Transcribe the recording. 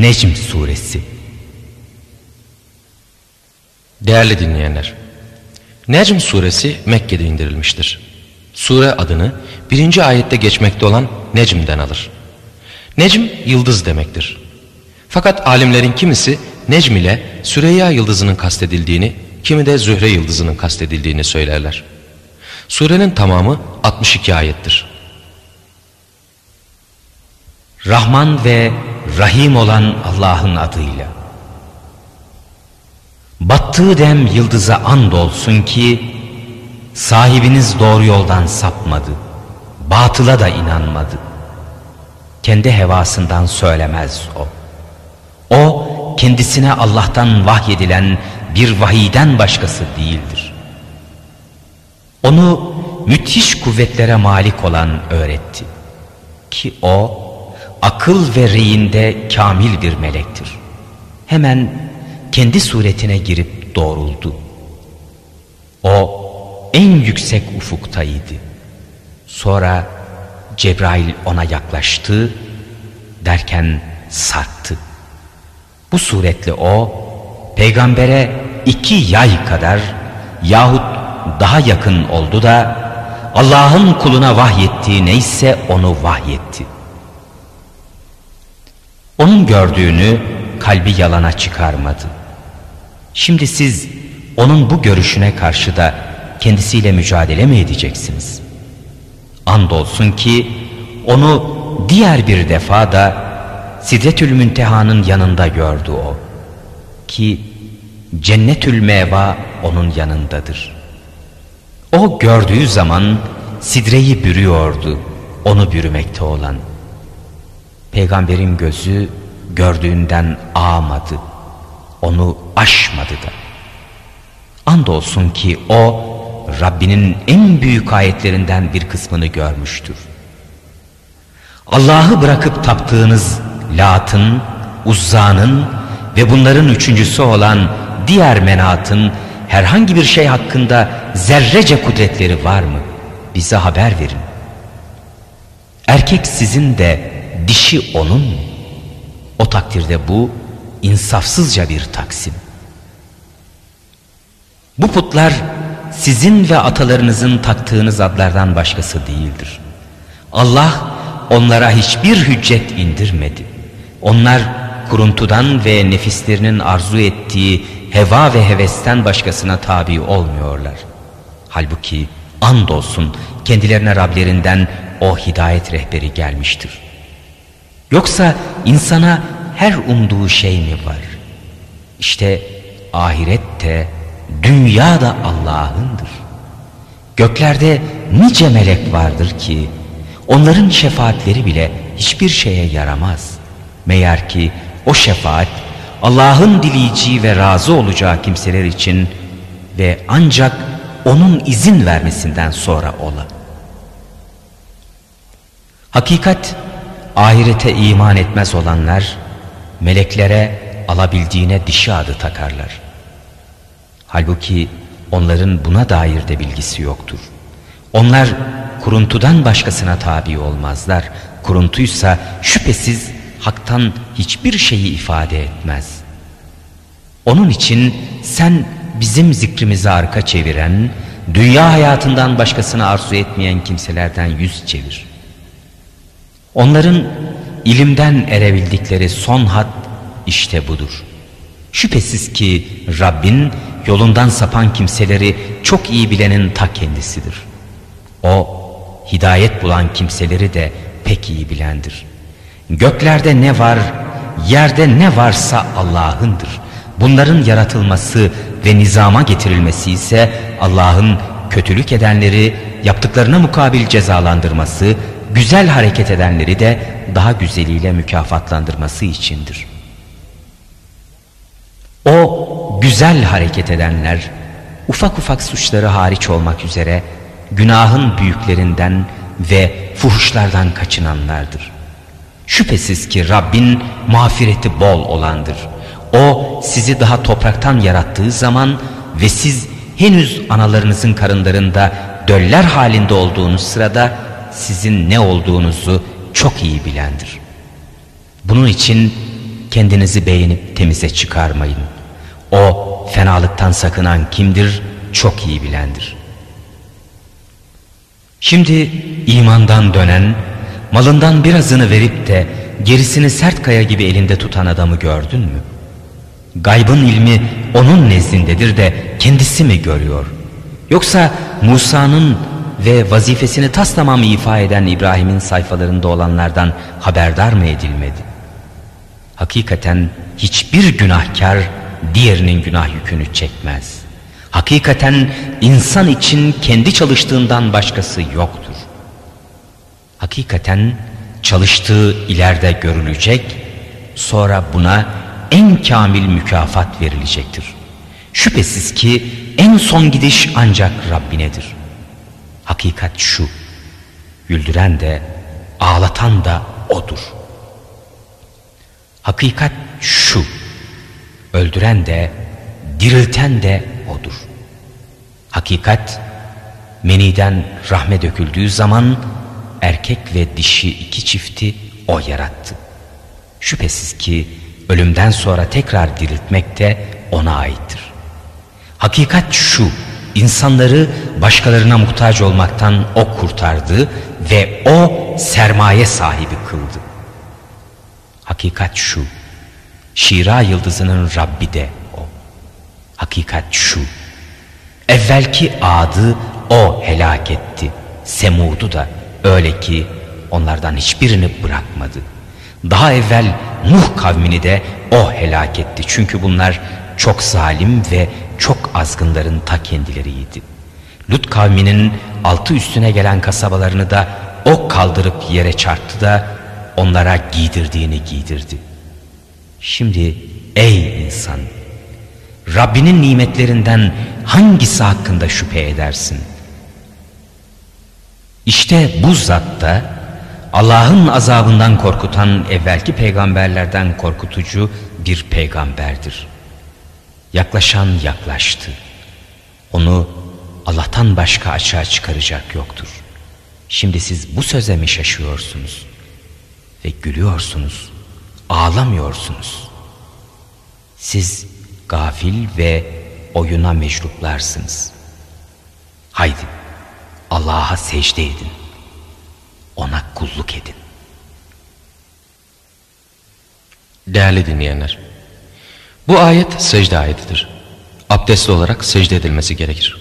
Necm Suresi Değerli dinleyenler, Necm Suresi Mekke'de indirilmiştir. Sure adını birinci ayette geçmekte olan Necm'den alır. Necm yıldız demektir. Fakat alimlerin kimisi Necm ile Süreyya yıldızının kastedildiğini, kimi de Zühre yıldızının kastedildiğini söylerler. Surenin tamamı 62 ayettir. Rahman ve Rahim olan Allah'ın adıyla. Battığı dem yıldıza and olsun ki sahibiniz doğru yoldan sapmadı, batıla da inanmadı. Kendi hevasından söylemez o. O kendisine Allah'tan vahyedilen bir vahiyden başkası değildir. Onu müthiş kuvvetlere malik olan öğretti. Ki o akıl ve reyinde kamil bir melektir. Hemen kendi suretine girip doğruldu. O en yüksek ufuktaydı. Sonra Cebrail ona yaklaştı derken sarktı. Bu suretle o peygambere iki yay kadar yahut daha yakın oldu da Allah'ın kuluna vahyettiği neyse onu vahyetti. Onun gördüğünü kalbi yalana çıkarmadı. Şimdi siz onun bu görüşüne karşı da kendisiyle mücadele mi edeceksiniz? Andolsun ki onu diğer bir defa da Sidretül Münteha'nın yanında gördü o. Ki Cennetül Meva onun yanındadır. O gördüğü zaman sidreyi bürüyordu, onu bürümekte olan. Peygamberin gözü gördüğünden ağmadı, onu aşmadı da. Andolsun ki o Rabbinin en büyük ayetlerinden bir kısmını görmüştür. Allah'ı bırakıp taptığınız Lat'ın, Uzza'nın ve bunların üçüncüsü olan diğer menatın herhangi bir şey hakkında zerrece kudretleri var mı? Bize haber verin. Erkek sizin de dişi onun mu? O takdirde bu insafsızca bir taksim. Bu putlar sizin ve atalarınızın taktığınız adlardan başkası değildir. Allah onlara hiçbir hüccet indirmedi. Onlar kuruntudan ve nefislerinin arzu ettiği heva ve hevesten başkasına tabi olmuyorlar. Halbuki andolsun kendilerine Rablerinden o hidayet rehberi gelmiştir. Yoksa insana her umduğu şey mi var? İşte ahirette, dünya da Allah'ındır. Göklerde nice melek vardır ki onların şefaatleri bile hiçbir şeye yaramaz. Meğer ki o şefaat Allah'ın dileyeceği ve razı olacağı kimseler için ve ancak onun izin vermesinden sonra ola. Hakikat ahirete iman etmez olanlar meleklere alabildiğine dişi adı takarlar. Halbuki onların buna dair de bilgisi yoktur. Onlar kuruntudan başkasına tabi olmazlar. Kuruntuysa şüphesiz haktan hiçbir şeyi ifade etmez. Onun için sen bizim zikrimizi arka çeviren, dünya hayatından başkasını arzu etmeyen kimselerden yüz çevir. Onların ilimden erebildikleri son hat işte budur. Şüphesiz ki Rabbin yolundan sapan kimseleri çok iyi bilenin ta kendisidir. O hidayet bulan kimseleri de pek iyi bilendir. Göklerde ne var, yerde ne varsa Allah'ındır. Bunların yaratılması ve nizama getirilmesi ise Allah'ın kötülük edenleri yaptıklarına mukabil cezalandırması, güzel hareket edenleri de daha güzeliyle mükafatlandırması içindir. O güzel hareket edenler ufak ufak suçları hariç olmak üzere günahın büyüklerinden ve fuhuşlardan kaçınanlardır. Şüphesiz ki Rabbin mağfireti bol olandır. O sizi daha topraktan yarattığı zaman ve siz henüz analarınızın karınlarında döller halinde olduğunuz sırada sizin ne olduğunuzu çok iyi bilendir. Bunun için kendinizi beğenip temize çıkarmayın. O fenalıktan sakınan kimdir? Çok iyi bilendir. Şimdi imandan dönen, malından birazını verip de gerisini sert kaya gibi elinde tutan adamı gördün mü? Gaybın ilmi onun nezdindedir de kendisi mi görüyor? Yoksa Musa'nın ve vazifesini tas tamam ifa eden İbrahim'in sayfalarında olanlardan haberdar mı edilmedi? Hakikaten hiçbir günahkar diğerinin günah yükünü çekmez. Hakikaten insan için kendi çalıştığından başkası yoktur. Hakikaten çalıştığı ileride görülecek, sonra buna en kamil mükafat verilecektir. Şüphesiz ki en son gidiş ancak Rabbinedir. Hakikat şu, güldüren de ağlatan da O'dur. Hakikat şu, öldüren de dirilten de O'dur. Hakikat, meniden rahme döküldüğü zaman erkek ve dişi iki çifti O yarattı. Şüphesiz ki ölümden sonra tekrar diriltmek de O'na aittir. Hakikat şu, insanları başkalarına muhtaç olmaktan O kurtardı ve O sermaye sahibi kıldı. Hakikat şu, Şira yıldızının Rabbi de O. Hakikat şu, evvelki adı O helak etti, Semud'u da öyle ki onlardan hiçbirini bırakmadı. Daha evvel Nuh kavmini de O helak etti çünkü bunlar çok zalim ve azgınların ta kendileriydi. Lut kavminin altı üstüne gelen kasabalarını da o kaldırıp yere çarptı da onlara giydirdiğini giydirdi. Şimdi ey insan Rabbinin nimetlerinden hangisi hakkında şüphe edersin? İşte bu zatta Allah'ın azabından korkutan evvelki peygamberlerden korkutucu bir peygamberdir. Yaklaşan yaklaştı. Onu Allah'tan başka açığa çıkaracak yoktur. Şimdi siz bu söze mi şaşıyorsunuz? Ve gülüyorsunuz, ağlamıyorsunuz. Siz gafil ve oyuna mecruplarsınız. Haydi Allah'a secde edin. Ona kulluk edin. Değerli dinleyenler, bu ayet secde ayetidir. Abdestli olarak secde edilmesi gerekir.